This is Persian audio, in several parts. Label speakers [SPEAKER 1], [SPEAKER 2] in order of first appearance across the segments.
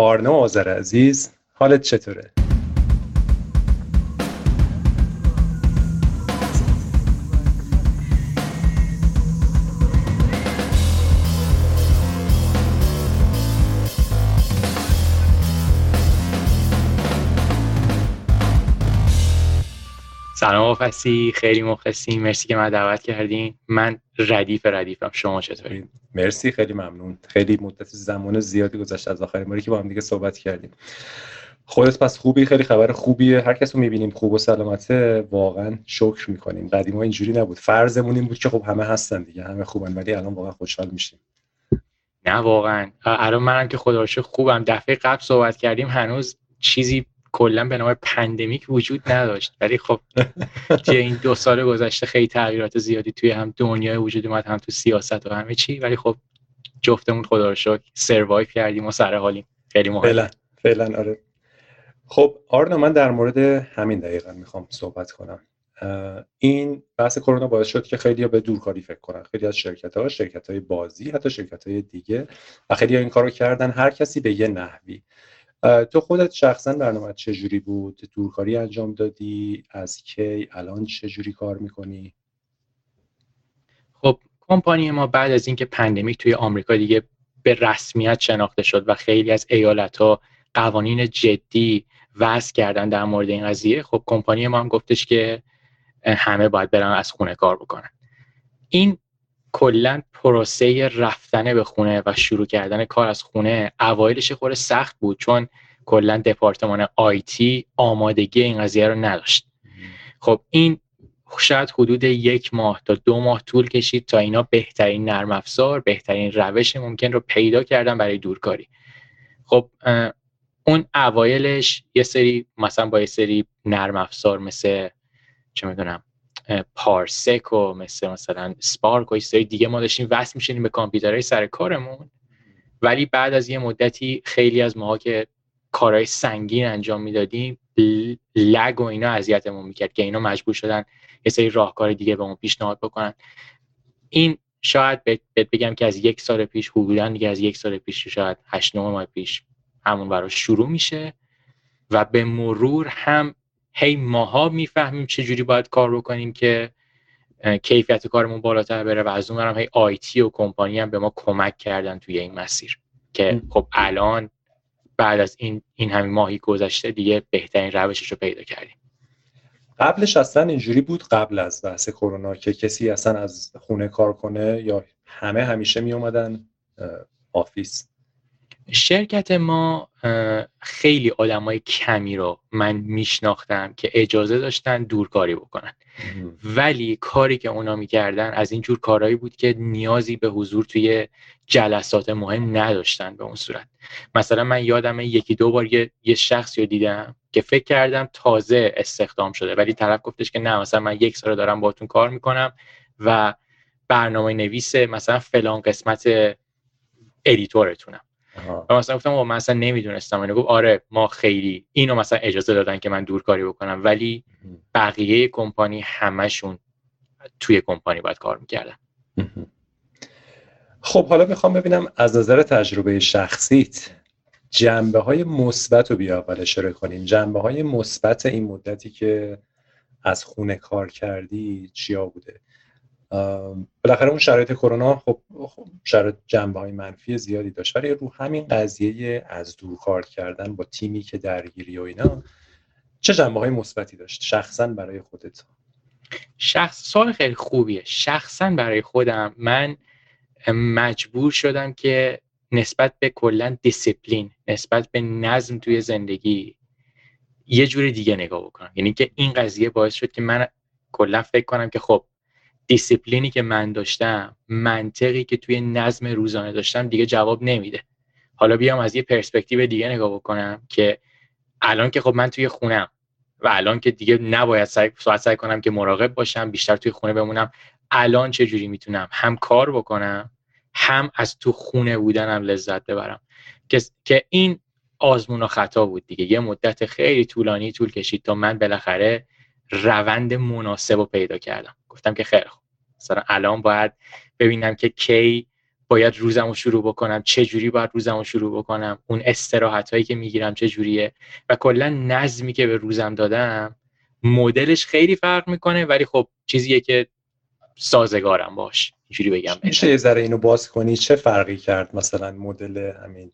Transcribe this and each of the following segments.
[SPEAKER 1] آرنا آذر عزیز حالت چطوره؟
[SPEAKER 2] سلام فسی خیلی مخلصیم. مرسی که من دعوت کردین. من ردیف ردیفم. شما چطوری
[SPEAKER 1] مرسی خیلی ممنون. خیلی مدت زمان زیادی گذشته از آخرین باری که با هم دیگه صحبت کردیم. خودت پس خوبی؟ خیلی خبر خوبیه. هر کس رو می‌بینیم خوب و سلامته. واقعا شکر می‌کنیم. قدیما اینجوری نبود. فرضمون این بود که خب همه هستن دیگه همه خوبن ولی الان واقعا خوشحال میشیم.
[SPEAKER 2] نه واقعا. الان منم که خدا خوبم. دفعه قبل صحبت کردیم هنوز چیزی کلا به نام pandemic وجود نداشت. ولی خب توی این دو سال گذشته خیلی تغییرات زیادی توی هم دنیای وجود اومد هم تو سیاست و همه چی. ولی خب جفتمون خدا رو شکر سروایو کردیم و سر حالیم. خیلی مهم.
[SPEAKER 1] فعلا فعلا آره. خب آرنا من در مورد همین دقیقا می‌خوام صحبت کنم. این بحث کرونا باعث شد که خیلی ها به دورکاری فکر کنن. خیلی از شرکت ها بازی حتی شرکت های دیگه. و خیلی این کارو کردن. هر کسی به یه نحوی. تو خودت شخصا برنامه چجوری بود؟ دورکاری انجام دادی؟ از کی؟ الان چجوری کار می‌کنی؟
[SPEAKER 2] خب کمپانی ما بعد از اینکه پندمیک توی آمریکا دیگه به رسمیت شناخته شد و خیلی از ایالت ها قوانین جدی وضع کردن در مورد این قضیه خب کمپانی ما هم گفتش که همه باید برن از خونه کار بکنن. این کلا پروسه رفتن به خونه و شروع کردن کار از خونه اوایلش خورده سخت بود چون کلا دپارتمان آیتی آمادگی این قضیه رو نداشت. خب این شاید حدود یک ماه تا دو ماه طول کشید تا اینا بهترین نرم افزار بهترین روش ممکن رو پیدا کردن برای دورکاری. خب اون اوایلش یه سری مثلا با یه سری نرم افزار مثل چه می‌دونم پارسک و مثل مثلا سپارک و سری دیگه ما داشتیم وصل میشنیم به کامپیوترهای سر کارمون. ولی بعد از یه مدتی خیلی از ماها که کارهای سنگین انجام می‌دادیم لگ و اینا اذیتمون می‌کرد که اینا مجبور شدن یه سری راهکار دیگه به اون پیشنهاد بکنن. این شاید بهت بگم که از یک سال پیش حدودا دیگه از یک سال پیش شاید 8 9 ماه پیش همون براش شروع میشه و به مرور هم هی ماها می‌فهمیم چه جوری باید کار بکنیم که کیفیت کارمون بالاتر بره و از اون هی آیتی و کمپانی هم به ما کمک کردن توی این مسیر. که خب الان بعد از این این همین ماهی گذشته دیگه بهترین روشش رو پیدا کردیم.
[SPEAKER 1] قبلش اصلا اینجوری بود قبل از بحث کرونا که کسی اصلا از خونه کار کنه یا همه همیشه می اومدن آفیس.
[SPEAKER 2] شرکت ما خیلی آدمای کمی رو من میشناختم که اجازه داشتن دورکاری بکنن. ولی کاری که اونا می‌کردن از این جور کارهایی بود که نیازی به حضور توی جلسات مهم نداشتن به اون صورت. مثلا من یادم یکی دو بار یه, یه شخصی رو دیدم که فکر کردم تازه استخدام شده ولی طرف گفتش که نه مثلا من یک سال دارم باتون کار می‌کنم و برنامه نویس مثلا فلان قسمت ادیتورتونم و مثلا گفتم من اصلا نمی‌دونستم اینو. گفت آره ما خیلی اینو مثلا اجازه دادن که من دورکاری بکنم ولی بقیه کمپانی همشون توی کمپانی باید کار می‌کردن.
[SPEAKER 1] خب حالا می‌خوام ببینم از نظر تجربه شخصیت جنبه های مثبت رو بیا اول اشاره کنیم. جنبه های مثبت این مدتی که از خونه کار کردی چیا بوده؟ بالاخره اون شرایط کرونا خب, خب شرایط جنبه های منفی زیادی داشت. ولی رو همین قضیه از دور کار کردن با تیمی که درگیری و اینا چه جنبه های مثبتی داشت؟ شخصا برای خودت.
[SPEAKER 2] شخصا سوال خیلی خوبیه. شخصا برای خودم من مجبور شدم که نسبت به کلا دیسیپلین نسبت به نظم توی زندگی یه جور دیگه نگاه بکنم. یعنی که این قضیه باعث شد که من کلا فکر کنم که خب دیسیپلینی که من داشتم منطقی که توی نظم روزانه داشتم دیگه جواب نمیده. حالا بیام از یه پرسپکتیو دیگه نگاه بکنم که الان که خب من توی خونم و الان که دیگه نباید سعی, سعی کنم که مراقب باشم بیشتر توی خونه بمونم الان چه جوری می‌تونم هم کار بکنم هم از تو خونه بودنم لذت ببرم. که, که این آزمون و خطا بود دیگه. یه مدت خیلی طولانی طول کشید تا من بالاخره روند مناسب رو پیدا کردم. گفتم که خیلی خوب. مثلا الان باید ببینم که کی باید روزم رو شروع بکنم چه جوری باید روزم رو شروع بکنم اون استراحت هایی که می‌گیرم چه جوریه. و کلا نظمی که به روزم دادم مدلش خیلی فرق می‌کنه ولی خب چیزیه که سازگارم باش. اینجوری بگم.
[SPEAKER 1] میشه یه ذره اینو باز کنی؟ چه فرقی کرد مثلا مدل همین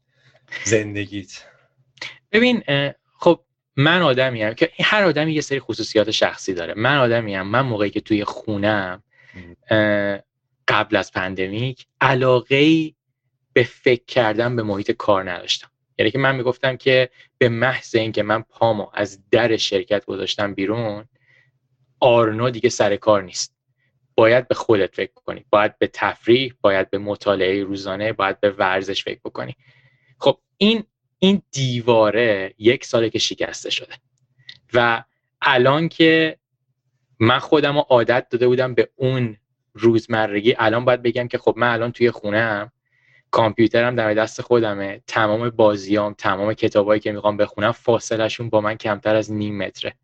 [SPEAKER 1] زندگیت؟
[SPEAKER 2] ببین من آدمی هم که هر آدمی یه سری خصوصیات شخصی داره. من آدمی هم من موقعی که توی خونم قبل از پندمیک علاقه به فکر کردن به محیط کار نداشتم. یعنی که من می‌گفتم که به محض اینکه من پامو از در شرکت گذاشتم بیرون آرنو دیگه سر کار نیست. باید به خودت فکر کنی. باید به تفریح باید به مطالعه روزانه باید به ورزش فکر بکنی. خب این این دیواره یک ساله که شکسته شده. و الان که من خودم عادت داده بودم به اون روزمرگی الان باید بگم که خب من الان توی خونم کامپیوترم در دست خودمه تمام بازیام تمام کتابایی که می‌خوام بخونم فاصلشون با من کمتر از نیم متره.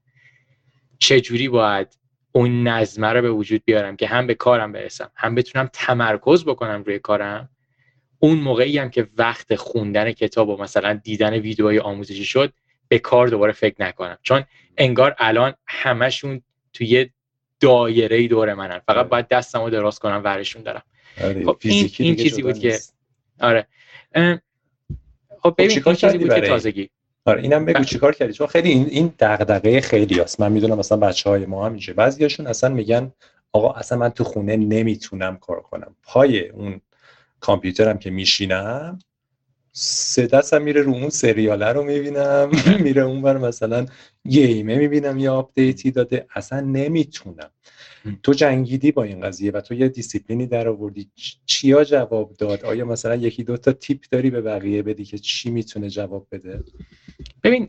[SPEAKER 2] چجوری باید اون نظمه رو به وجود بیارم که هم به کارم برسم هم بتونم تمرکز بکنم روی کارم؟ اون موقعی هم که وقت خوندن کتاب و مثلا دیدن ویدیوهای آموزشی شد به کار دوباره فکر نکنم. چون انگار الان همشون توی دایره دور منن. فقط آره. باید دستمو دراز کنم ورشون دارم.
[SPEAKER 1] آره، خب این,
[SPEAKER 2] این چیزی بود که آره. خب ببین این چیزی بود که تازگی.
[SPEAKER 1] آره اینم بگو چیکار کردی؟ چون خیلی این این دغدغه خیلی هست. من می‌دونم مثلا بچه های ما هم اینجا. بعضیاشون اصلا میگن آقا اصلا من تو خونه نمی‌تونم کار کنم. پای اون کامپیوترم که میشینم سه دستم میره رو اون سریاله رو می‌بینم میره اون ور مثلا game ه می‌بینم یا update ی داده اصلا نمی‌تونم. تو جنگیدی با این قضیه و تو یه دیسیپلینی در آوردی چیا جواب داد؟ آیا مثلا یکی دو تا tip داری به بقیه بدی که چی می‌تونه جواب بده؟
[SPEAKER 2] ببین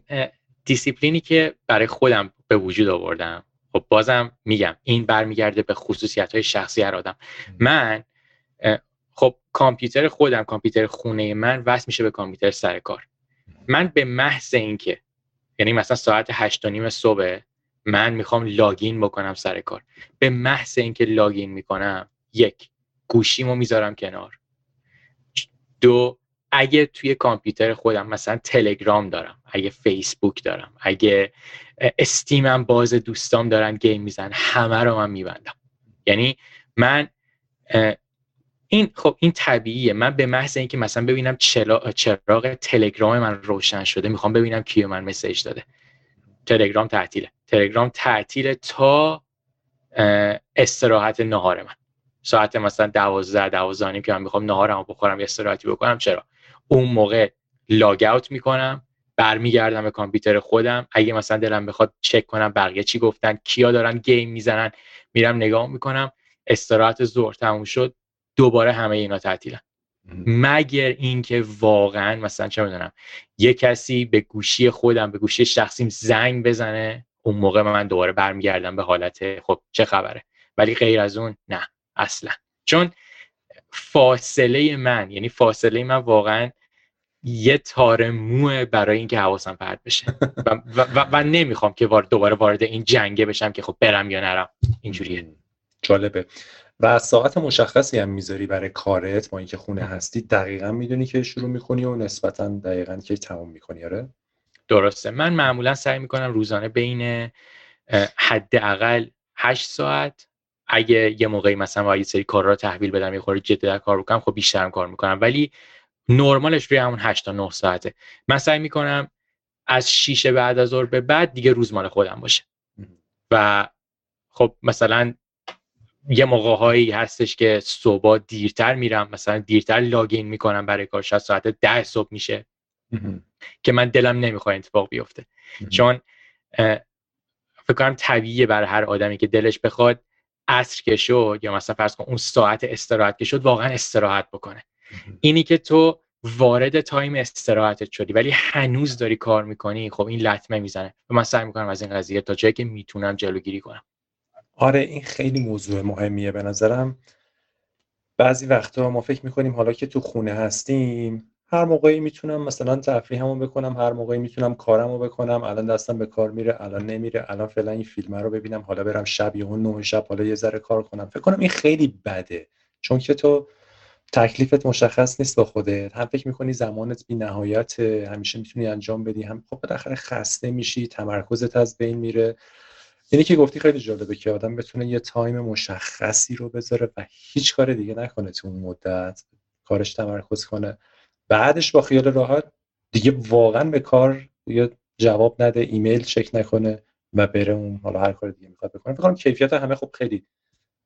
[SPEAKER 2] دیسیپلینی که برای خودم به وجود آوردم خب بازم میگم این برمیگرده به خصوصیت های شخصی هر آدم. من خب کامپیوتر خودم کامپیوتر خونه من وصل میشه به کامپیوتر سر کار. من به محض اینکه یعنی مثلا ساعت هشت و نیم صبح من می‌خوام login بکنم سر کار به محض اینکه login می‌کنم یک گوشیمو می‌ذارم کنار. دو اگه توی کامپیوتر خودم مثلا تلگرام دارم اگه فیسبوک دارم اگه استیمم باز دوستام دارن game میزن همه رو من میبندم. یعنی من این خب این طبیعیه. من به محض اینکه مثلا ببینم چراغ تلگرام من روشن شده می‌خوام ببینم کی من مسیج داده. تلگرام تعطیله. تلگرام تعطیل تا استراحت نهار من. ساعت مثلا دوازده دوازده که من می‌خوام نهارم بخورم یه استراحتی بکنم چرا؟ اون موقع لاگ اوت می‌کنم برمیگردم به کامپیوتر خودم. اگه مثلا دلم بخواد چک کنم بقیه چی گفتن کیا دارن گیم می‌زنن میرم نگاه می‌کنم. استراحت ظهر تموم شد. دوباره همه اینا تعطیلن. مگر اینکه واقعا مثلا چه می‌دونم یه کسی به گوشی خودم به گوشی شخصیم زنگ بزنه اون موقع من دوباره برمیگردم به حالت خب چه خبره؟ ولی غیر از اون نه اصلا. چون فاصله من یعنی فاصله من واقعا یه تار موه برای اینکه حواسم پرت بشه. و, و, و, و نمی‌خوام که دوباره وارد این جنگه بشم که خب برم یا نرم. اینجوریه.
[SPEAKER 1] جالبه. و ساعت مشخصی هم می‌ذاری برای کارت با اینکه خونه هستی دقیقا می‌دونی که شروع می‌کنی و نسبتا دقیقا که تمام می‌کنی آره؟
[SPEAKER 2] درسته. من معمولا سعی می‌کنم روزانه بین حداقل 8 ساعت. اگه یه موقعی مثلا باید سری کار را تحویل بدم یه خورده در کار بکنم خب بیشترم کار می‌کنم. ولی نرمالش روی همون 8 تا 9 ساعته. من سعی می‌کنم از 6 بعد از ظهر به بعد دیگه روز مال خودم باشه. و خب مثلا یه موقع هایی هستش که صبح دیرتر میرم مثلا دیرتر لاگین می‌کنم برای کار شاید ساعت ده صبح میشه. که من دلم نمی‌خواد اتفاق بیفته. چون فکر کنم طبیعیه برای هر آدمی که دلش بخواد عصر که شد یا مثلا فرض کن اون ساعت استراحت که شد واقعا استراحت بکنه. اینی که تو وارد تایم استراحتت شدی ولی هنوز داری کار می‌کنی خب این لطمه می‌زنه. و من سعی می‌کنم از این قضیه تا جایی که می‌تونم جلوگیری کنم.
[SPEAKER 1] آره این خیلی موضوع مهمیه به نظرم. بعضی وقتا ما فکر می‌کنیم حالا که تو خونه هستیم هر موقعی می‌تونم مثلا تفریحمو بکنم هر موقعی می‌تونم کارمو بکنم الان دستم به کار میره الان نمیره الان فعلا این فیلم رو ببینم حالا برم شب یا اون شب حالا یه ذره کار کنم. فکر کنم این خیلی بده. چون که تو تکلیفت مشخص نیست با خودت. هم فکر می‌کنی زمانت بی نهایت همیشه می‌تونی انجام بدی. هم خب بالاخره خسته میشی تمرکزت از بین میره. اینی که گفتی خیلی جالبه که آدم بتونه یه time مشخصی رو بذاره و هیچ کار دیگه نکنه تو اون مدت کارش تمرکز کنه. بعدش با خیال راحت دیگه واقعا به کار جواب نده ایمیل چک نکنه و بره اون حالا هر کار دیگه می‌خواد بکنه. فکر کیفیت همه خب خیلی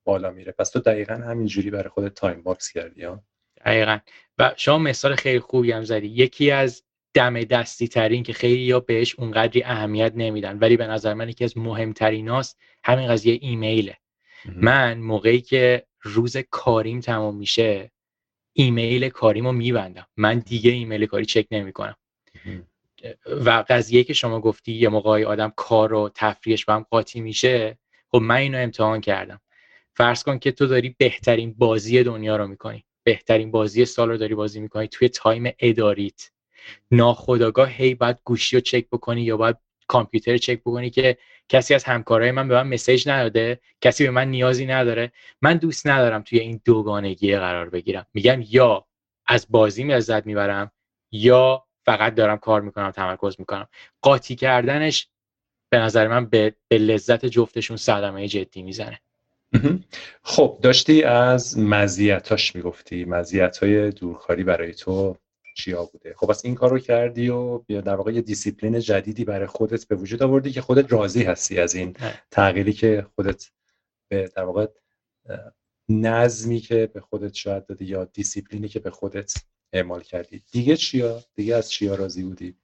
[SPEAKER 1] بالا میره. پس تو دقیقا همینجوری برای خودت time box کردی ها؟
[SPEAKER 2] دقیقا. و شما مثال خیلی خوبی هم زدی. یکی از دم دستی ترین که خیلیا بهش اونقدری اهمیت نمیدن. ولی به نظر من یکی از مهمترین هاست همین قضیه ایمیله. من موقعی که روز کاریم تمام میشه ایمیل کاریمو میبندم. من دیگه ایمیل کاری چک نمی‌کنم. و قضیه که شما گفتی یه موقعی آدم کار و تفریحش با هم قاطی میشه خب من اینو امتحان کردم. فرض کن که تو داری بهترین بازی دنیا رو می‌کنی. بهترین بازی سال رو داری بازی می‌کنی. توی تایم اداریت. ناخداگاه هی باید گوشی رو چک بکنی یا باید کامپیوتر چک بکنی که کسی از همکارای من به من مسیج نداده کسی به من نیازی نداره. من دوست ندارم توی این دوگانگی قرار بگیرم. میگم یا از بازی لذت می‌برم یا فقط دارم کار می‌کنم تمرکز می‌کنم. قاطی کردنش به نظر من به, به لذت جفتشون صدمه جدی می‌زنه.
[SPEAKER 1] خب داشتی از مزیتاش می‌گفتی. مزیت های دورکاری برای تو چیا بوده. خب از این کار رو کردی و در واقع یه دیسیپلین جدیدی برای خودت به وجود آوردی که خودت راضی هستی از این تغییری که خودت به در واقع نظمی که به خودت شاید دادی یا دیسیپلینی که به خودت اعمال کردی. دیگه چیا؟ دیگه از چیا راضی بودی؟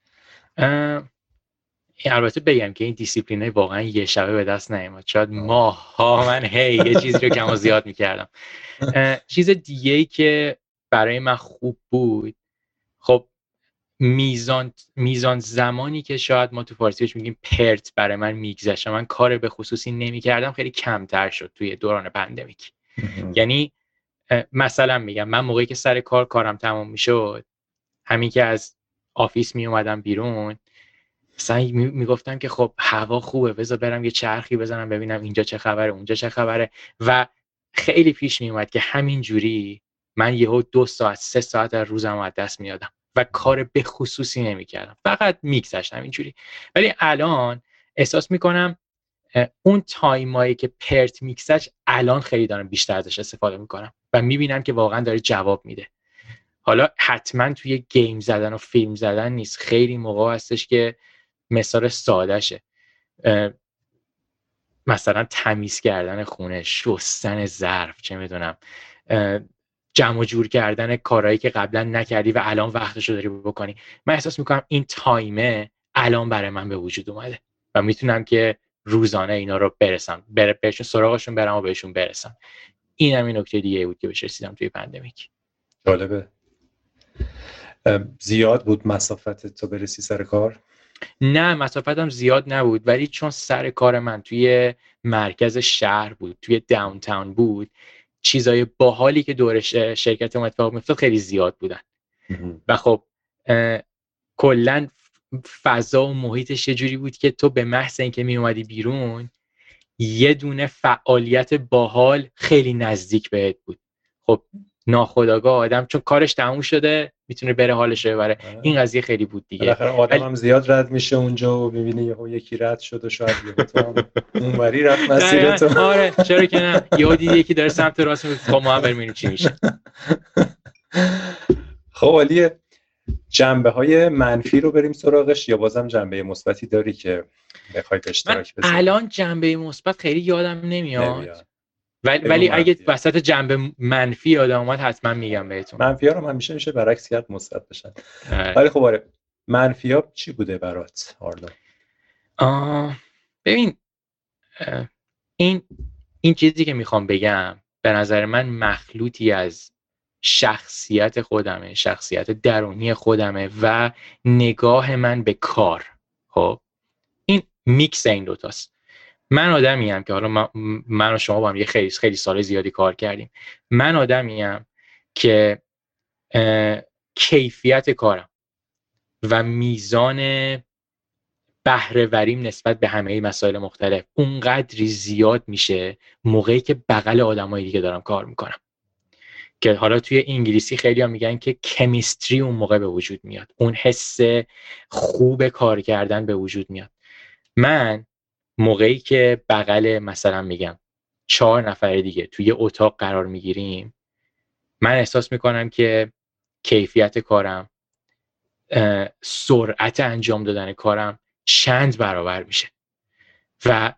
[SPEAKER 2] البته بگم که این دیسیپلین واقعا یه شبه به دست نیامد شاید ماه ها من هی یه چیزی رو کم و زیاد می‌کردم. چیز دیگه ای که برای من خوب بود خب میزان میزان زمانی که شاید ما تو فارسیش میگیم پرت برای من میگذشت من کار به خصوصی نمی‌کردم خیلی کمتر شد توی دوران pandemic. یعنی مثلا میگم من موقعی که سر کار کارم تمام می‌شد همین که از آفیس می اومدم بیرون مثلا می‌گفتم که خب هوا خوبه بذار برم یه چرخی بزنم ببینم اینجا چه خبره اونجا چه خبره و خیلی پیش می اومد که همین جوری من یهو دو ساعت سه ساعت از روزم از دست میادم و کار به خصوصی نمی‌کردم. فقط میگذشتم اینجوری. ولی الان احساس می‌کنم اون time ایی که پرت میکسش الان خیلی دارم بیشتر ازش استفاده می‌کنم و می‌بینم که واقعا داره جواب میده. حالا حتما توی game زدن و فیلم زدن نیست. خیلی موقع هستش که مثال سادهشه. مثلا تمیز کردن خونه شستن ظرف چه می‌دونم. جمع و جور کردن کارهایی که قبلا نکردی و الان وقتش رو داری بکنی. من احساس می‌کنم این time ه الان برای من به وجود اومده و می‌تونم که روزانه اینا رو برسم. بر بهشون سراغشون برم و بهشون برسم. این هم این نکته دیگه بود که بهش رسیدم توی پندمیک.
[SPEAKER 1] جالبه. زیاد بود مسافت تو برسی سر کار؟
[SPEAKER 2] نه مسافتم زیاد نبود ولی چون سر کار من توی مرکز شهر بود توی داونتاون بود چیزای باحالی که دور شرکت ما اتفاق میفتاد خیلی زیاد بودن. و خب کلا فضا و محیطش یه جوری بود که تو به محض اینکه می اومدی بیرون یه دونه فعالیت باحال خیلی نزدیک بهت بود. خب ناخداگاه آدم چون کارش تموم شده می‌تونه بره حالش رو ببره. آره. این قضیه خیلی بود دیگه.
[SPEAKER 1] آدم هم زیاد رد میشه اونجا و می‌بینه یهو یکی رد شد و شاید یهو تو اونوری رفت مسیرت
[SPEAKER 2] آره. چرا که نه. یهو دیدی یکی داره سمت راست میره خب ما هم بریم چی میشه.
[SPEAKER 1] خب علیه جنبه های منفی رو بریم سراغش یا بازم جنبه مثبتی داری که بخوای اشتراک بذاری؟
[SPEAKER 2] الان جنبه مثبت خیلی یادم نمیاد. ولی, ولی اگه وسط جنبه منفی یادم اومد حتما میگم بهتون.
[SPEAKER 1] منفی ها رو همیشه میشه برعکس کرد مثبت بشن. آره. ولی خب آره منفی ها چی بوده برات
[SPEAKER 2] آه ببین این این چیزی که می‌خوام بگم به نظر من مخلوطی از شخصیت خودمه شخصیت درونی خودمه و نگاه من به کار خب؟ این میکس این دوتاست. من آدمی هم که حالا من و شما با هم یه خیلی خیلی سال زیادی کار کردیم. من آدمی هم که کیفیت کارم و میزان بهرهوریم نسبت به همه مسائل مختلف اونقدری زیاد میشه موقعی که بغل آدمای دیگه دارم کار می‌کنم. که حالا توی انگلیسی خیلی ها میگن که کمیستری اون موقع به وجود میاد. اون حس خوب کار کردن به وجود میاد. من موقعی که بغل مثلا میگم چهار نفر دیگه توی اتاق قرار می‌گیریم من احساس می‌کنم که کیفیت کارم سرعت انجام دادن کارم چند برابر میشه و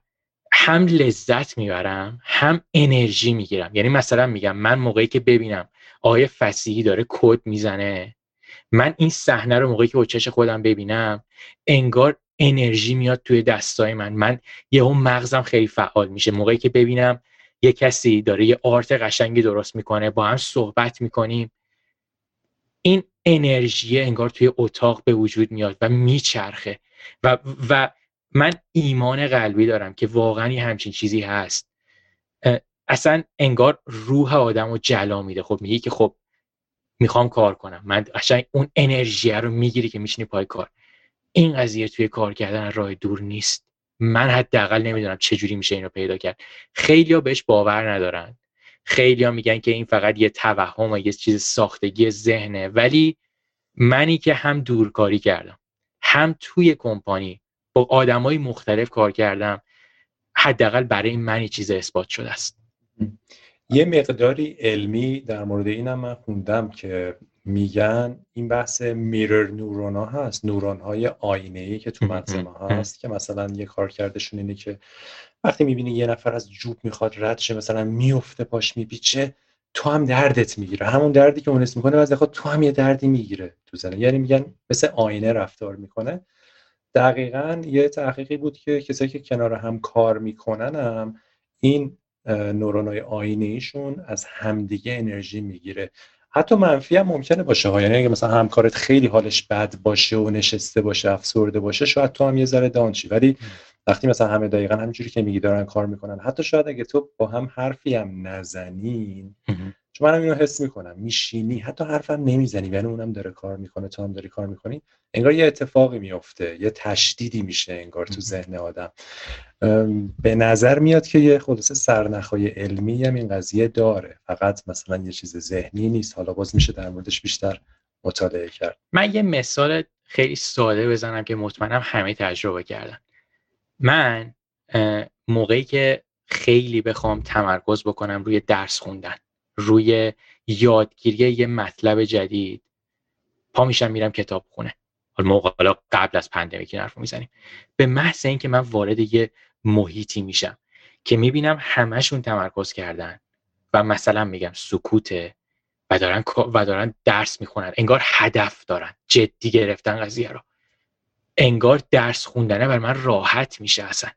[SPEAKER 2] هم لذت می‌برم هم انرژی می‌گیرم. یعنی مثلا میگم من موقعی که ببینم آقای فسیحی داره کد می‌زنه من این صحنه رو موقعی که با چش خودم ببینم انگار انرژی میاد توی دستای من. من یهو مغزم خیلی فعال میشه. موقعی که ببینم یه کسی داره یه آرت قشنگی درست می‌کنه با هم صحبت می‌کنیم این انرژی انگار توی اتاق به وجود میاد و میچرخه. و, و من ایمان قلبی دارم که واقعا یه همچین چیزی هست. اصلا انگار روح آدم رو جلا میده. خب میگی که خب می‌خوام کار کنم. من قشنگ اون انرژی رو می‌گیری که میشینی پای کار. این قضیه توی کار کردن راه دور نیست. من حداقل نمی‌دونم چه جوری میشه اینو پیدا کرد. خیلیا بهش باور ندارن. خیلیا میگن که این فقط یه توهم و یه چیز ساختگی ذهنه. ولی منی که هم دورکاری کردم هم توی کمپانی با آدمای مختلف کار کردم حداقل برای من این چیز اثبات شده است.
[SPEAKER 1] یه مقداری علمی در مورد اینم من خوندم که میگن این بحث میرر نورون ها هست نورون های آینه ای که تو مغز ما هست که مثلا یه کار کردشون اینه که وقتی می‌بینی یه نفر از جوب می‌خواد رد شه مثلا میفته پاش میپیچه تو هم دردت می‌گیره. همون دردی که اون می‌کنه بعضی تو هم یه دردی می‌گیره تو زنه یعنی میگن مثل آینه رفتار می‌کنه. دقیقا یه تحقیقی بود که کسایی که کنار هم کار می‌کنن هم این نورونای آینه ایشون از همدیگه انرژی می‌گیره. حتی منفی هم ممکنه باشه ها. یعنی اگه مثلا همکارت خیلی حالش بد باشه و نشسته باشه افسرده باشه شاید تو هم یه ذره دانچی ولی وقتی مثلا همه دقیقا همینجوری که میگی دارن کار می‌کنن حتی شاید اگه تو با هم حرفی هم نزنین چون منم اینو حس می‌کنم. میشینی حتی حرفم نمی‌زنی. یعنی اونم داره کار می‌کنه تو هم داری کار می‌کنی. انگار یه اتفاقی میفته یه تشدیدی میشه انگار تو ذهن آدم. به نظر میاد که یه خلاصه سرنخهای علمی هم این قضیه داره. فقط مثلا یه چیز ذهنی نیست. حالا باز میشه در موردش بیشتر مطالعه کرد.
[SPEAKER 2] من یه مثال خیلی ساده بزنم که مطمئنم همه تجربه کردن. من موقعی که خیلی بخوام تمرکز بکنم روی درس خوندن روی یادگیری یه مطلب جدید پا میشم میرم کتاب خونه. حالا موقع حالا قبل از پندمیک این حرف می‌زنیم. به محض اینکه من وارد یه محیطی میشم که می‌بینم همشون تمرکز کردن و مثلا میگم سکوته و دارن و دارن درس می‌خونن انگار هدف دارن جدی گرفتن قضیه رو. انگار درس خوندنه بر من راحت میشه اصلا.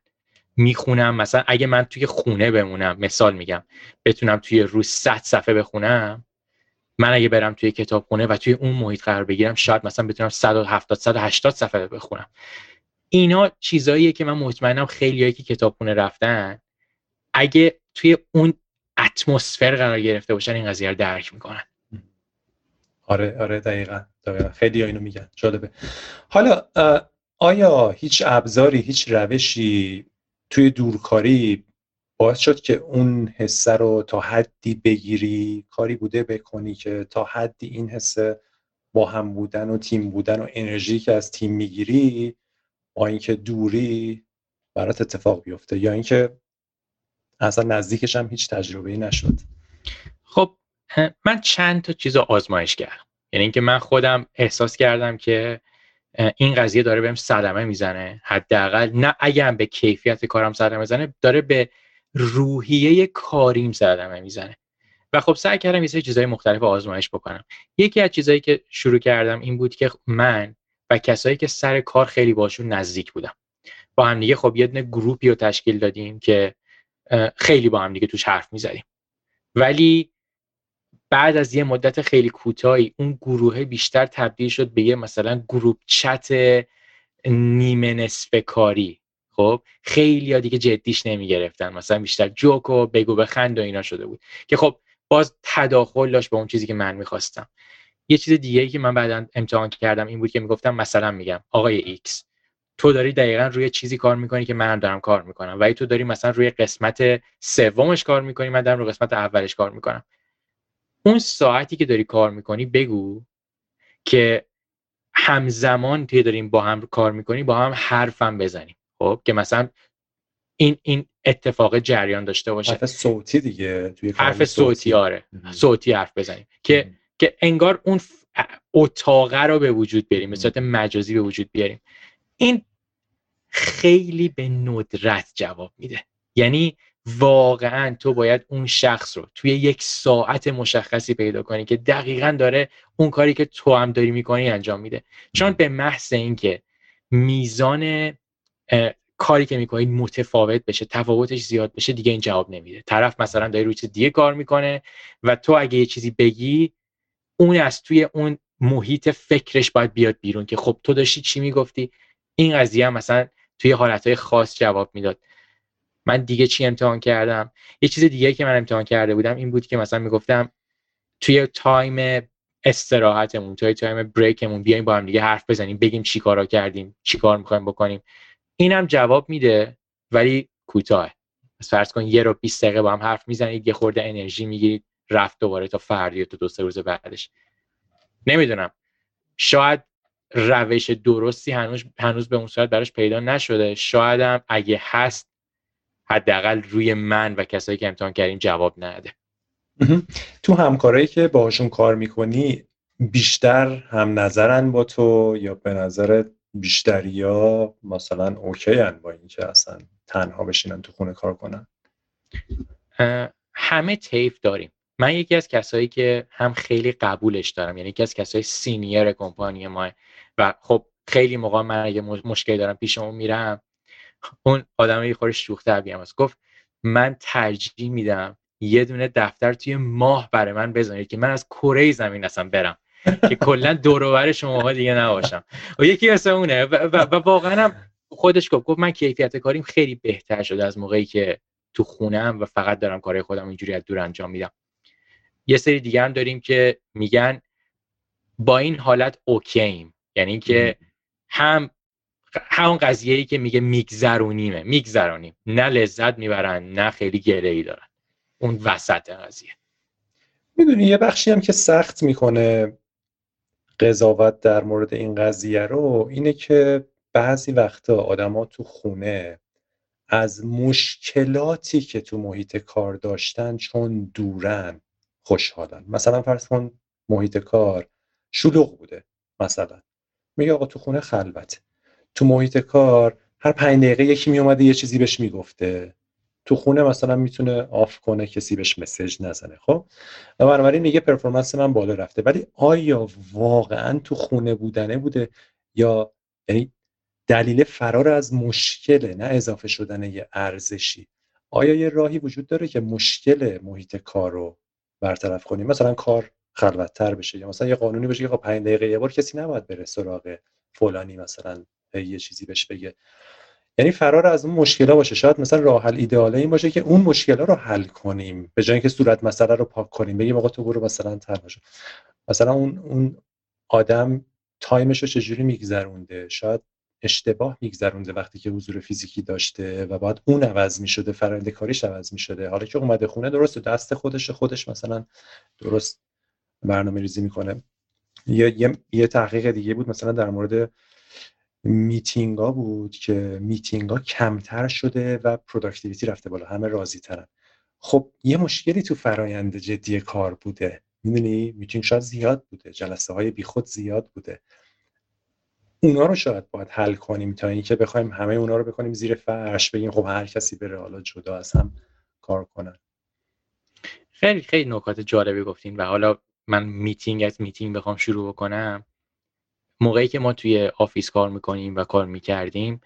[SPEAKER 2] می‌خونم مثلا اگه من توی خونه بمونم مثال میگم بتونم توی روز 100 صفحه بخونم من اگه برم توی کتابخونه و توی اون محیط قرار بگیرم شاید مثلا بتونم 170 180 صفحه بخونم. اینا چیزاییه که من مطمئنم خیلیایی که کتابخونه رفتن اگه توی اون اتمسفر قرار گرفته باشن این قضیه رو درک می‌کنن.
[SPEAKER 1] آره آره دقیقا, دقیقا. خیلی اینو میگن. جالبه. حالا آیا هیچ ابزاری هیچ روشی توی دورکاری باعث شد که اون حسه رو تا حدی بگیری کاری بوده بکنی که تا حدی این حسه با هم بودن و تیم بودن و انرژی که از تیم می‌گیری با اینکه دوری برات اتفاق بیفته یا اینکه اصلا نزدیکش هم هیچ تجربه ای نشد.
[SPEAKER 2] خب من چند تا چیز آزمایش کردم. یعنی اینکه من خودم احساس کردم که این قضیه داره بهم صدمه می‌زنه. حداقل نه اگه به کیفیت کارم صدمه می‌زنه داره به روحیه کاریم صدمه می‌زنه. و خب سعی کردم یه سری چیزهای مختلف آزمایش بکنم. یکی از چیزهایی که شروع کردم این بود که من و کسایی که سر کار خیلی باشون نزدیک بودم. با هم دیگه خب یه گروپی رو تشکیل دادیم که خیلی با هم دیگه توش حرف می‌زدیم. ولی بعد از یه مدت خیلی کوتاهی اون گروه بیشتر تبدیل شد به یه مثلا گروپ چت نیمه نصف کاری. خب خیلی ها دیگه جدیش نمی گرفتن مثلا بیشتر جوک و بگو بخند و اینا شده بود. که خب باز تداخل داشت به اون چیزی که من می‌خواستم. یه چیز دیگه که من بعدا امتحان کردم این بود که می‌گفتم مثلا میگم آقای X تو داری دقیقا روی چیزی کار می‌کنی که منم دارم کار می‌کنم. ولی تو داری مثلا روی قسمت سومش کار می‌کنی من دارم روی قسمت اولش کار می‌کنم. اون ساعتی که داری کار می‌کنی بگو که همزمان توی داریم با هم کار می‌کنی با هم حرفم بزنیم. خب که مثلا این این اتفاق جریان داشته باشه.
[SPEAKER 1] حرف صوتی دیگه توی
[SPEAKER 2] حرف صوتی آره. صوتی حرف بزنیم. که که انگار اون اتاقه رو به وجود بیاریم به صورت مجازی به وجود بیاریم. این خیلی به ندرت جواب میده. یعنی واقعا تو باید اون شخص رو توی یک ساعت مشخصی پیدا کنی که دقیقا داره اون کاری که تو هم داری می‌کنی انجام میده. چون به محض اینکه میزان کاری که می‌کنید متفاوت بشه تفاوتش زیاد بشه دیگه این جواب نمیده. طرف مثلا داره روی چیز دیگه کار می‌کنه و تو اگه یه چیزی بگی اون از توی اون محیط فکرش باید بیاد بیرون که خب تو داشتی چی می‌گفتی؟ این قضیه هم مثلا توی حالتهای خاص جواب می‌داد. من دیگه چی امتحان کردم؟ یه چیز دیگه که من امتحان کرده بودم این بود که مثلا می‌گفتم توی time استراحتمون توی time break مون بیایم با هم دیگه حرف بزنیم بگیم چی کارا کردیم چی کار می‌خوایم بکنیم. اینم جواب میده ولی کوتاه. پس فرض کن یه رو 20 دقیقه با هم حرف می‌زنید یه خورده انرژی می‌گیرید رفت دوباره تا فردی تو دو سه روز بعدش. نمی‌دونم. شاید روش درستی هنوز هنوز به اون صورت براش پیدا نشده. شاید هم اگه هست حداقل روی من و کسایی که امتحان کردیم جواب نده.
[SPEAKER 1] تو همکارایی که باهاشون کار می‌کنی بیشتر هم نظرن با تو یا به نظر بیشتریا مثلا اوکی هن با اینکه اصلا تنها بشینن تو خونه کار کنن؟
[SPEAKER 2] همه تیف داریم. من یکی از کسایی که هم خیلی قبولش دارم یعنی یکی از کسای سینیر کمپانی ما و خب خیلی موقع من اگه مشکلی دارم پیش اون میرم اون آدم یه خورش شوخ طبیعی هست گفت من ترجیح میدم یه دونه دفتر توی ماه برای من بزنید که من از کره زمین اصلا برم. که کلا دور شماها دیگه نباشم. و یکی مثل اونه و, و, واقعا هم خودش گفت گفت من کیفیت کاریم خیلی بهتر شده از موقعی که تو خونم و فقط دارم کارهای خودم اینجوری از دور انجام میدم. یه سری دیگه هم داریم که میگن با این حالت اوکییم یعنی اینکه هم همون قضیه ای که میگه میگذرونیمه. میگذرونیم. نه لذت می‌برن نه خیلی گله ای دارن. اون وسط قضیه.
[SPEAKER 1] می‌دونی یه بخشی هم که سخت می‌کنه قضاوت در مورد این قضیه رو اینه که بعضی وقتا آدما تو خونه از مشکلاتی که تو محیط کار داشتن چون دورن خوشحالن. مثلا فرض کن محیط کار شلوغ بوده مثلا. میگه آقا تو خونه خلوت تو محیط کار هر پنج دقیقه یکی میومده یه چیزی بهش می‌گفته. تو خونه مثلا می‌تونه آف کنه کسی بهش مسج نزنه خب؟ و بنابراین میگه پرفورمنس من بالا رفته. ولی آیا واقعا تو خونه بودنه بوده؟ یا یعنی دلیل فرار از مشکله نه اضافه شدن یه ارزشی؟ آیا یه راهی وجود داره که مشکل محیط کار رو برطرف کنیم مثلا کار خلوتتر بشه یا مثلا یه قانونی بشه که خب 5 دقیقه یه بار کسی نباید بره سراغ فلانی مثلا یه چیزی بهش بگه. یعنی فرار از اون مشکل باشه. شاید مثلا راه حل ایدئاله این باشه که اون مشکل رو حل کنیم. به جای اینکه صورت مسئله رو پاک کنیم. بگیم آقا تو برو مثلا تنها شو مثلا اون اون آدم time ش رو چجوری میگذرونده؟ شاید اشتباه میگذرونده وقتی که حضور فیزیکی داشته و بعد اون عوض می‌شده فرآیند کاریش عوض می‌شده. حالا که اومده خونه درست دست خودش خودش مثلا درست برنامه ریزی می‌کنه. یه, یه،, یه تحقیق دیگه بود مثلا در مورد میتینگ ها بود که میتینگ ها کمتر شده و productivity رفته بالا همه راضی ترن خب یه مشکلی تو فرایند جدی کار بوده. می‌دونی؟ میتینگ شاید زیاد بوده جلسه های بیخود زیاد بوده. اونا رو شاید باید حل کنیم تا اینکه بخوایم همه اونا رو بکنیم زیر فرش بگیم خب هر کسی بره حالا جدا از هم کار کنن
[SPEAKER 2] خیلی خیلی نکات جالبی گفتین و حالا من میتینگ از میتینگ بخوام شروع بکنم. موقعی که ما توی office کار می‌کنیم و کار می‌کردیم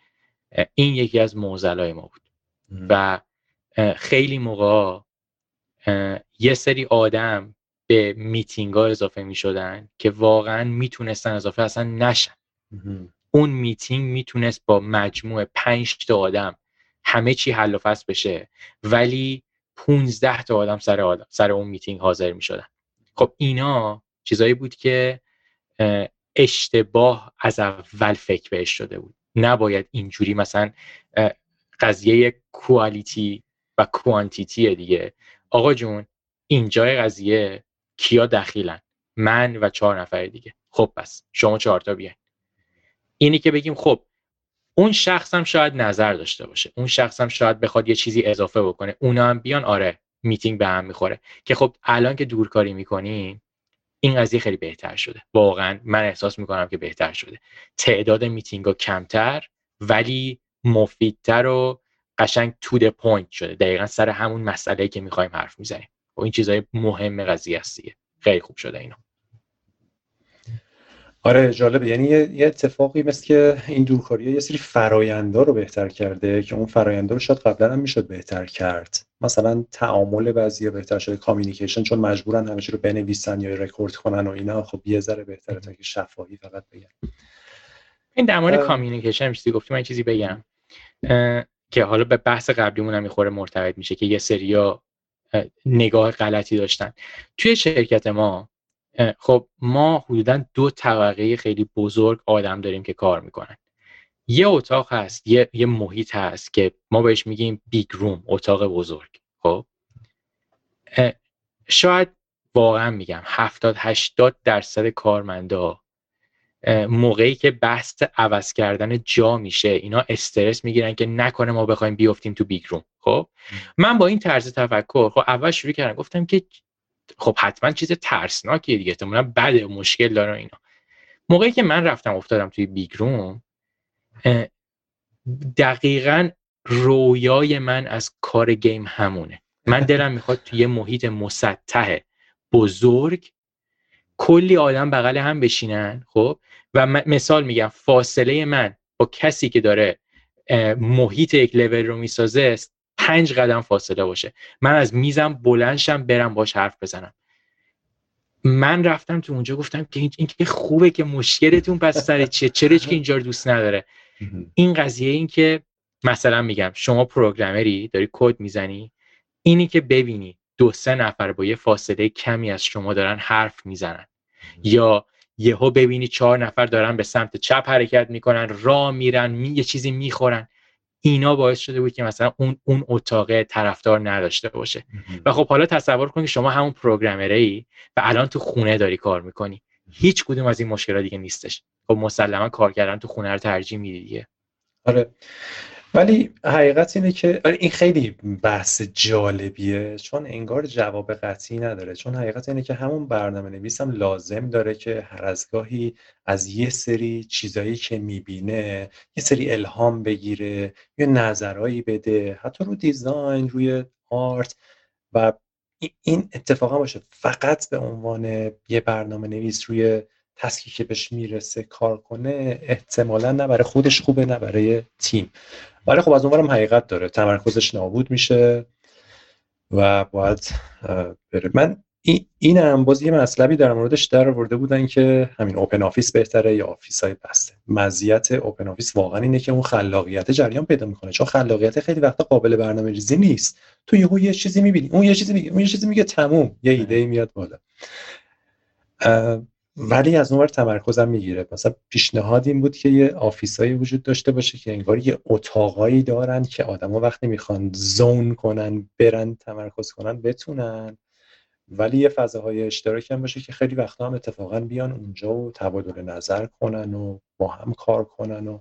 [SPEAKER 2] این یکی از معضلای ما بود. و خیلی موقع یه سری آدم به میتینگ ها اضافه می‌شدن که واقعا می‌تونستن اضافه اصلا نشن. اون میتینگ می‌تونست با مجموع پنج تا آدم همه چی حل و فصل بشه ولی 15 تا آدم سر آدم سر اون میتینگ حاضر می‌شدن. خب اینا چیزایی بود که اشتباه از اول فکر بهش شده بود. نباید اینجوری مثلا قضیه کوالیتی و کوانتیتی دیگه. آقا جون اینجای قضیه کیا دخیلن؟ من و چهار نفر دیگه. خب پس شما چهار تا بیاین. اینی که بگیم خب اون شخص هم شاید نظر داشته باشه. اون شخص هم شاید بخواد یه چیزی اضافه بکنه. اونا هم بیان آره میتینگ به هم می‌خوره. که خب الان که دورکاری می‌کنیم این قضیه خیلی بهتر شده. واقعا من احساس می‌کنم که بهتر شده. تعداد میتینگ ها کمتر ولی مفیدتر و قشنگ to the point شده. دقیقا سر همون مسئله که می‌خوایم حرف می‌زنیم. و این چیزهای مهم قضیه است دیگه. خیلی خوب شده اینا.
[SPEAKER 1] آره جالبه. یعنی یه اتفاقی مثل که این دورکاری یه سری فرایندا رو بهتر کرده که اون فرایندا رو شاید قبلا هم می‌شد بهتر کرد. مثلا تعامل بعضی بهتر شده communication چون مجبورن همه رو بنویسن یا رکورد کنن و اینا. خب یه ذره بهتره تا که شفاهی فقط بگن.
[SPEAKER 2] این در مورد communication چیزی گفتم من چیزی بگم. که حالا به بحث قبلیمون هم می‌خوره مرتبط میشه که یه سریا نگاه غلطی داشتن. توی شرکت ما خب ما حدودا دو طبقه خیلی بزرگ آدم داریم که کار می‌کنن. یه اتاق هست یه, یه محیط هست که ما بهش میگیم big room اتاق بزرگ. خب؟ شاید واقعا میگم 70 80 درصد کارمندا موقعی که بحث عوض کردن جا میشه اینا استرس می‌گیرن که نکنه ما بخوایم بیافتیم تو big room. خب؟ من با این طرز تفکر خب اول شروع کردم گفتم که خب حتما چیز ترسناکیه دیگه. احتمالاً بده مشکل داره اینا. موقعی که من رفتم افتادم توی big room دقیقا رویای من از کار game همونه. من دلم می‌خواد توی یه محیط مسطح بزرگ کلی آدم بغل هم بشینن خب؟ و مثال میگم فاصله من با کسی که داره محیط یک لول رو می‌سازه پنج قدم فاصله باشه. من از میزم بلندشم برم باش حرف بزنم. من رفتم تو اونجا گفتم که این که خوبه که مشکلتون پس سر چیه چرا که اینجا رو دوست نداره؟ این قضیه این که مثلا میگم شما پروگرامری داری کد می‌زنی اینی که ببینی دو سه نفر با یه فاصله کمی از شما دارن حرف می‌زنن. یا یهو ببینی چهار نفر دارن به سمت چپ حرکت می‌کنن را میرن می یه چیزی می‌خورن. اینا باعث شده بود که مثلا اون اون اتاق طرفدار نداشته باشه. و خب حالا تصور کن که شما همون پروگرامره ای و الان تو خونه داری کار می‌کنی. هیچ کدوم از این مشکلات دیگه نیستش. خب مسلما کار کردن تو خونه رو ترجیح میدی دیگه.
[SPEAKER 1] آره. ولی حقیقت اینه که این خیلی بحث جالبیه چون انگار جواب قطعی نداره. چون حقیقت اینه که همون برنامه نویس هم لازم داره که هر از گاهی از یه سری چیزایی که می‌بینه یه سری الهام بگیره یه نظرهایی بده حتی رو دیزاین روی آرت. و این اتفاقا باشه. فقط به عنوان یه برنامه نویس روی task ی که بهش می‌رسه کار کنه احتمالا نه برای خودش خوبه نه برای تیم. ولی خب از اونورم حقیقت داره. تمرکزش نابود میشه و باید بره. من این هم باز یه مطلبی در موردش در بودن که همین open office بهتره یا office های بسته. مزیت open office واقعا اینه که اون خلاقیت جریان پیدا می‌کنه. چون خلاقیت خیلی وقتا قابل برنامه ریزی نیست. تو یهو یه چیزی می‌بینی. اون یه چیزی میگه اون یه چیزی میگه تموم. یه ایده میاد بالا. ولی از اونور تمرکزم می‌گیره. مثلا پیشنهاد این بود که یه آفیسایی وجود داشته باشه که انگار یه اتاقایی دارن که آدما وقتی می‌خوان زون کنن برن تمرکز کنن بتونن. ولی یه فضاهای اشتراکی هم باشه که خیلی وقتا هم اتفاقا بیان اونجا و تبادل نظر کنن و با هم کار کنن و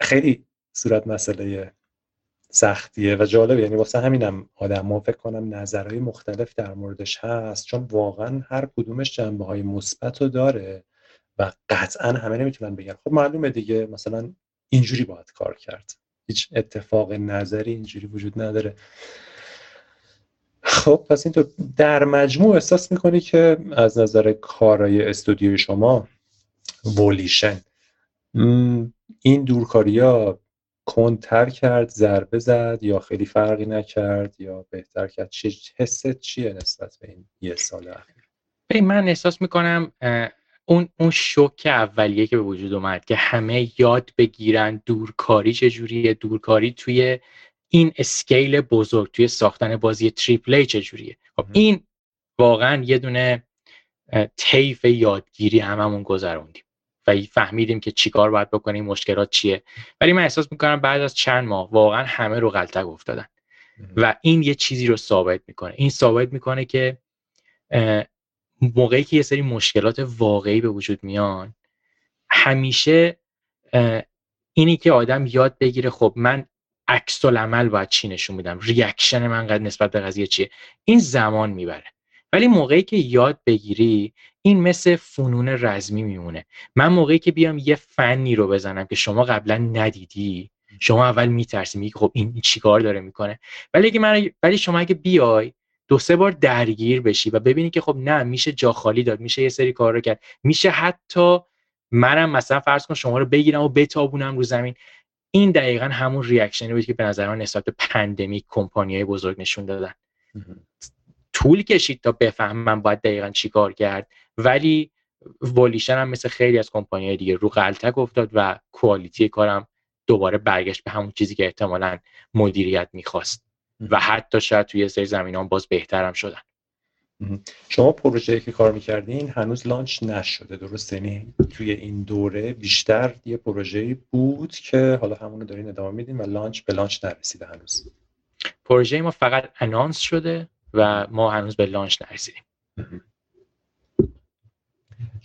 [SPEAKER 1] خیلی صورت مسئله سختیه و جالبه. یعنی واسه همینم آدم فکر کنم نظرهای مختلف در موردش هست چون واقعا هر کدومش جنبه های مثبت رو داره و قطعا همه نمی‌تونن بگن. خب معلومه دیگه مثلا اینجوری باید کار کرد. هیچ اتفاق نظری اینجوری وجود نداره. خب پس اینطور در مجموع احساس می‌کنی که از نظر کارای استودیوی شما ولیشن این دورکاری ها کنتر کرد ضربه زد یا خیلی فرقی نکرد یا بهتر کرد. چه حست چیه نسبت به این یه سال اخیر؟
[SPEAKER 2] من احساس می‌کنم اون اون شوک اولیه که به وجود اومد که همه یاد بگیرن دورکاری چجوریه دورکاری توی این اسکیل بزرگ توی ساختن بازی تریپل چجوریه. خب این واقعا یه دونه طیف یادگیری هممون گذروندیم. و فهمیدیم که چیکار باید بکنیم مشکلات چیه. ولی من احساس می‌کنم بعد از چند ماه واقعا همه رو غلطک افتادن. و این یه چیزی رو ثابت می‌کنه. این ثابت می‌کنه که موقعی که یه سری مشکلات واقعی به وجود میان همیشه اینی که آدم یاد بگیره خب من عکس العمل باید چی نشون میدم؟ ریاکشن من قد نسبت به قضیه چیه؟ این زمان می‌بره. ولی موقعی که یاد بگیری این مثل فنون رزمی میمونه. من موقعی که بیام یه فنی رو بزنم که شما قبلا ندیدی شما اول میترسی میگی خب این چیکار داره می‌کنه؟ ولی اگه من ولی شما اگه بیای دو سه بار درگیر بشی و ببینی که خب نه میشه جا خالی داد میشه یه سری کار رو کرد میشه حتی منم مثلا فرض کن شما رو بگیرم و بتابونم رو زمین. این دقیقا همون reaction ی بود که به نظر من نسبت به pandemic کمپانیای بزرگ نشون دادن. طول کشید تا بفهمم باید دقیقا چی کار کرد. ولی ولیشن هم مثل خیلی از کمپانی دیگه رو غلطک افتاد و quality کارم دوباره برگشت به همون چیزی که احتمالا مدیریت می‌خواست. و حتی شاید توی سری زمینه باز بهترم شدن.
[SPEAKER 1] شما پروژه‌ای که کار می‌کردین هنوز launch نشده درست؟ یعنی توی این دوره بیشتر یه پروژه‌ای بود که حالا همونو دارین ادامه میدین و launch به launch نرسیده هنوز.
[SPEAKER 2] پروژه ما فقط announce شده. و ما هنوز به launch نرسیدیم.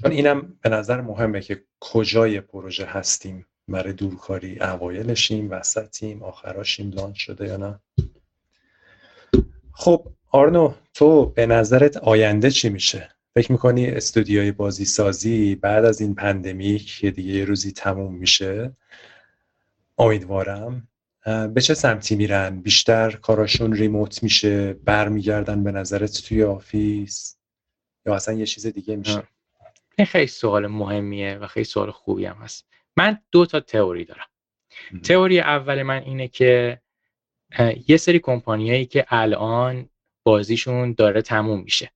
[SPEAKER 1] چون اینم به نظر مهمه که کجای پروژه هستیم برای دورکاری اوایلشیم وسطیم آخراشیم launch شده یا نه؟ خب آرنو تو به نظرت آینده چی میشه؟ فکر می‌کنی استودیوی بازی سازی بعد از این pandemic که دیگه یه روزی تموم میشه؟ امیدوارم. به چه سمتی میرن؟ بیشتر کاراشون remote میشه برمیگردن به نظرت توی office؟ یا اصلا یه چیز دیگه میشه؟
[SPEAKER 2] این خیلی سوال مهمیه و خیلی سوال خوبی هم هست. من دو تا تئوری دارم. تئوری اول من اینه که یه سری کمپانیایی که الان بازیشون داره تموم میشه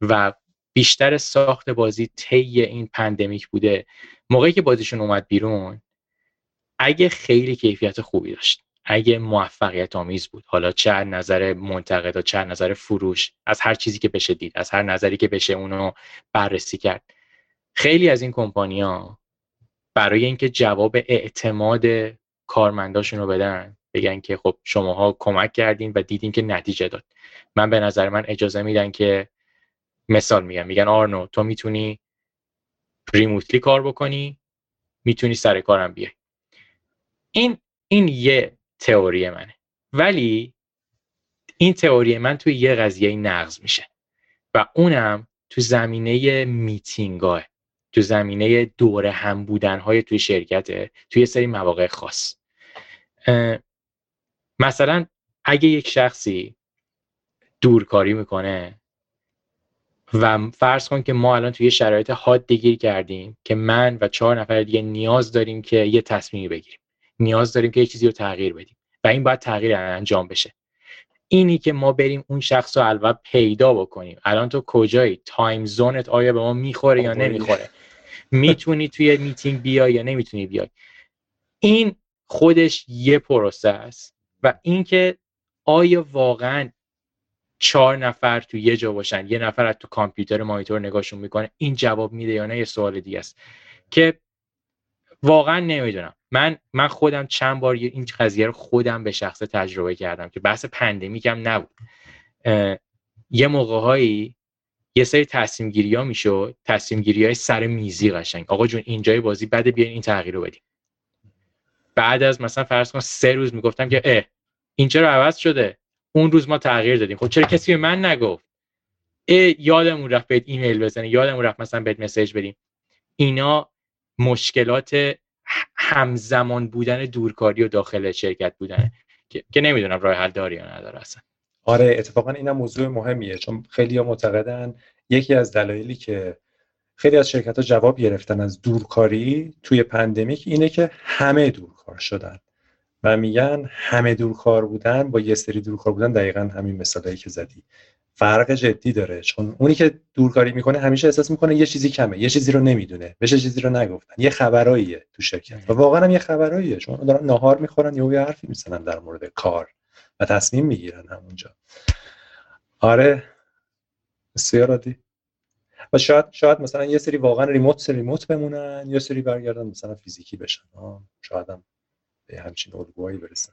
[SPEAKER 2] و بیشتر ساخت بازی طی این پندمیک بوده. موقعی که بازیشون اومد بیرون اگه خیلی کیفیت خوبی داشت اگه موفقیت آمیز بود حالا چه از نظر و چه از نظر فروش از هر چیزی که بشه دید از هر نظری که بشه اونو بررسی کرد. خیلی از این کمپانیا برای اینکه جواب اعتماد کارمنداشون رو بدن بگن که خب شماها کمک کردین و دیدین که نتیجه داد. من به نظر من اجازه میدن که مثال میگم میگن آرنو تو می‌تونی ریموتلی کار بکنی می‌تونی سر کارم بیای. این این یه تئوری منه. ولی این تئوری من توی یه قضیه نقض میشه. و اونم تو زمینه میتینگاه تو زمینه دوره هم بودن های توی شرکت توی سری مواقع خاص. مثلا اگه یک شخصی دورکاری می‌کنه و فرض کن که ما الان توی شرایط حاد گیر کردیم که من و چهار نفر دیگه نیاز داریم که یه تصمیمی بگیریم. نیاز داریم که یه چیزی رو تغییر بدیم و این باید تغییر انجام بشه. اینی که ما بریم اون شخص رو الان پیدا بکنیم. الان تو کجایی؟ time zone ت آیا به ما می‌خوره یا نمی‌خوره؟ می‌تونی توی میتینگ بیای یا نمی‌تونی بیای؟ این خودش یه پروسه است و اینکه آیا واقعا چهار نفر تو یه جا باشن یه نفر از تو کامپیوتر مانیتور نگاهشون می‌کنه این جواب میده یا نه؟ یه سوال دیگه است. که واقعا نمی‌دونم. من من خودم چند بار این قضیه رو خودم به شخص تجربه کردم که بحث پندمیک هم نبود یه موقع هایی یه سری تصمیم گیری ها می‌شد. تصمیم گیری های سر میزی قشنگ. آقا جون اینجای بازی بده بیاین این تغییر رو بدیم. بعد از مثلا فرض کن سه روز می‌گفتم که اه این چرا عوض شده؟ اون روز ما تغییر دادیم. خب چرا کسی به من نگفت؟ اه یادمون رفت بهت ایمیل بزنیم یادمون رفت مثلا بهت message بدیم. اینا مشکلات همزمان بودن دورکاری و داخل شرکت بودن. که, که نمی‌دونم راه حل داری یا نداره اصلا.
[SPEAKER 1] آره اتفاقا این موضوع مهمیه. چون خیلی معتقدن یکی از دلایلی که خیلی از شرکت ها جواب گرفتن از دورکاری توی pandemic اینه که همه دورکار شدن. و میگن همه دورکار بودن با یه سری دورکار بودن دقیقا همین مثالایی که زدی. فرق جدی داره. چون اونی که دورکاری می‌کنه همیشه احساس می‌کنه یه چیزی کمه یه چیزی رو نمی‌دونه. بهش چیزی رو نگفتن. یه خبراییه تو شرکت. و واقعا هم یه خبراییه. چون دارن ناهار می‌خورن یه حرفی می‌زنن در مورد کار و تصمیم می‌گیرن همونجا. آره. بسیار عادی و شاید شاید مثلا یه سری واقعا ریموت ریموت بمونن یه سری برگردن مثلا فیزیکی بشن. شاید هم به همچین الگوهایی برسن.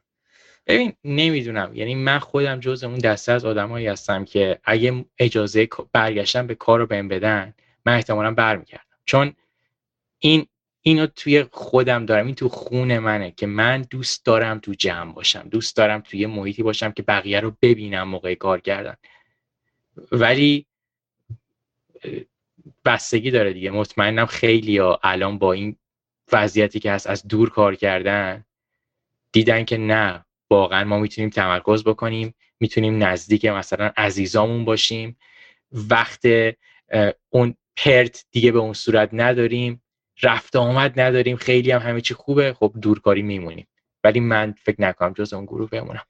[SPEAKER 2] ببین نمی‌دونم. یعنی من خودم جز اون دسته از آدمایی هستم که اگه اجازه برگشتن به کار رو بهم بدن من احتمالا برمیگردم. چون این اینو توی خودم دارم. این تو خون منه که من دوست دارم تو جمع باشم. دوست دارم توی محیطی باشم که بقیه رو ببینم موقع کار کردن. ولی بستگی داره دیگه. مطمئنم خیلی ها الان با این وضعیتی که هست از دور کار کردن دیدن که نه. واقعا ما می‌تونیم تمرکز بکنیم می‌تونیم نزدیک مثلا عزیزامون باشیم. وقت اون پرت دیگه به اون صورت نداریم رفت آمد نداریم خیلی هم همه چی خوبه خب دورکاری میمونیم. ولی من فکر نکنم جز اون گروه بمونم.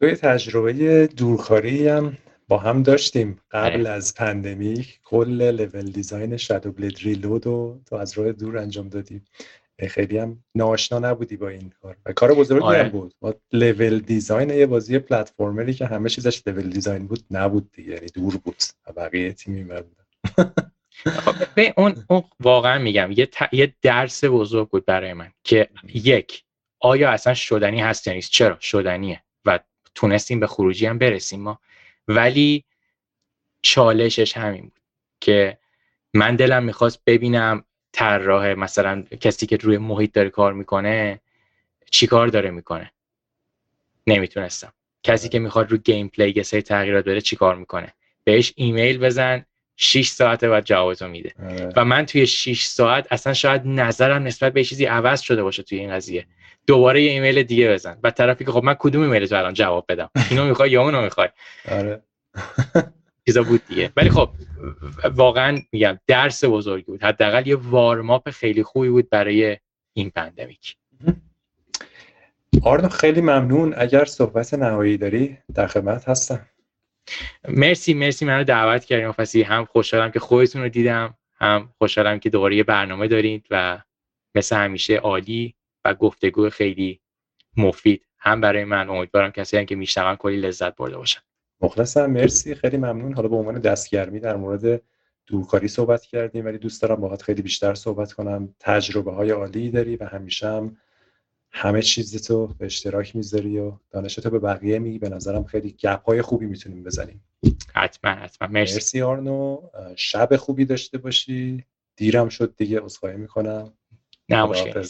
[SPEAKER 1] توی تجربه دورکاری هم با هم داشتیم قبل آره. از pandemic کل level design Shadow Blade Reload رو تو از راه دور انجام دادیم. خیلی هم ناشنا نبودی با این کار. و کار بزرگی آره. هم بود. ما لول دیزاین یه بازی پلتفرمری که همه چیزش لول دیزاین بود نبود دیگه. یعنی دور بود. و بقیه تیمی بودن.
[SPEAKER 2] به اون, اون واقعا میگم یه, یه درس بزرگ بود برای من که یک آیا اصلا شدنی هست یا نیست؟ چرا؟ شدنیه. و تونستیم به خروجی هم برسیم ما. ولی چالشش همین بود که من دلم می‌خواست ببینم طراح مثلا کسی که روی محیط داره کار می‌کنه چیکار داره می‌کنه؟ نمی‌تونستم. کسی که می‌خواد رو gameplay یه سری تغییرات بده چیکار می‌کنه؟ بهش ایمیل بزن 6 ساعته بعد جوابتو میده. آره. و من توی 6 ساعت اصلا شاید نظرم نسبت به چیزی عوض شده باشه توی این قضیه. دوباره یه ایمیل دیگه بزن. و طرفی که خب من کدوم ایمیل تو الان جواب بدم؟ اینو می‌خوای یا اونو می‌خوای؟
[SPEAKER 1] آره.
[SPEAKER 2] چیزا بود دیگه. ولی خب واقعا میگم درس بزرگی بود. حداقل یه وارماپ خیلی خوبی بود برای این پندمیک.
[SPEAKER 1] آرنو خیلی ممنون. اگر صحبت نهایی داری در خدمت هستم.
[SPEAKER 2] مرسی مرسی. منو دعوت کردیم فسی هم خوشحالم که خودتون رو دیدم هم خوشحالم که دوباره یه برنامه دارید و مثل همیشه عالی و گفتگو خیلی مفید هم برای من. امیدوارم کسی که میشنون کلی لذت برده باشن.
[SPEAKER 1] مخلصم مرسی. خیلی ممنون. حالا به عنوان دستگرمی در مورد دورکاری صحبت کردیم ولی دوست دارم باهات خیلی بیشتر صحبت کنم. تجربه های عالی داری و همیشه هم همه چیز تو به اشتراک می‌ذاری و دانشتو به بقیه میگی. به نظرم خیلی گپ های خوبی می‌تونیم بزنیم.
[SPEAKER 2] حتما حتما. مرسی.
[SPEAKER 1] مرسی آرنو. شب خوبی داشته باشی. دیرم شد دیگه عذرخواهی می‌کنم.
[SPEAKER 2] نه مشکل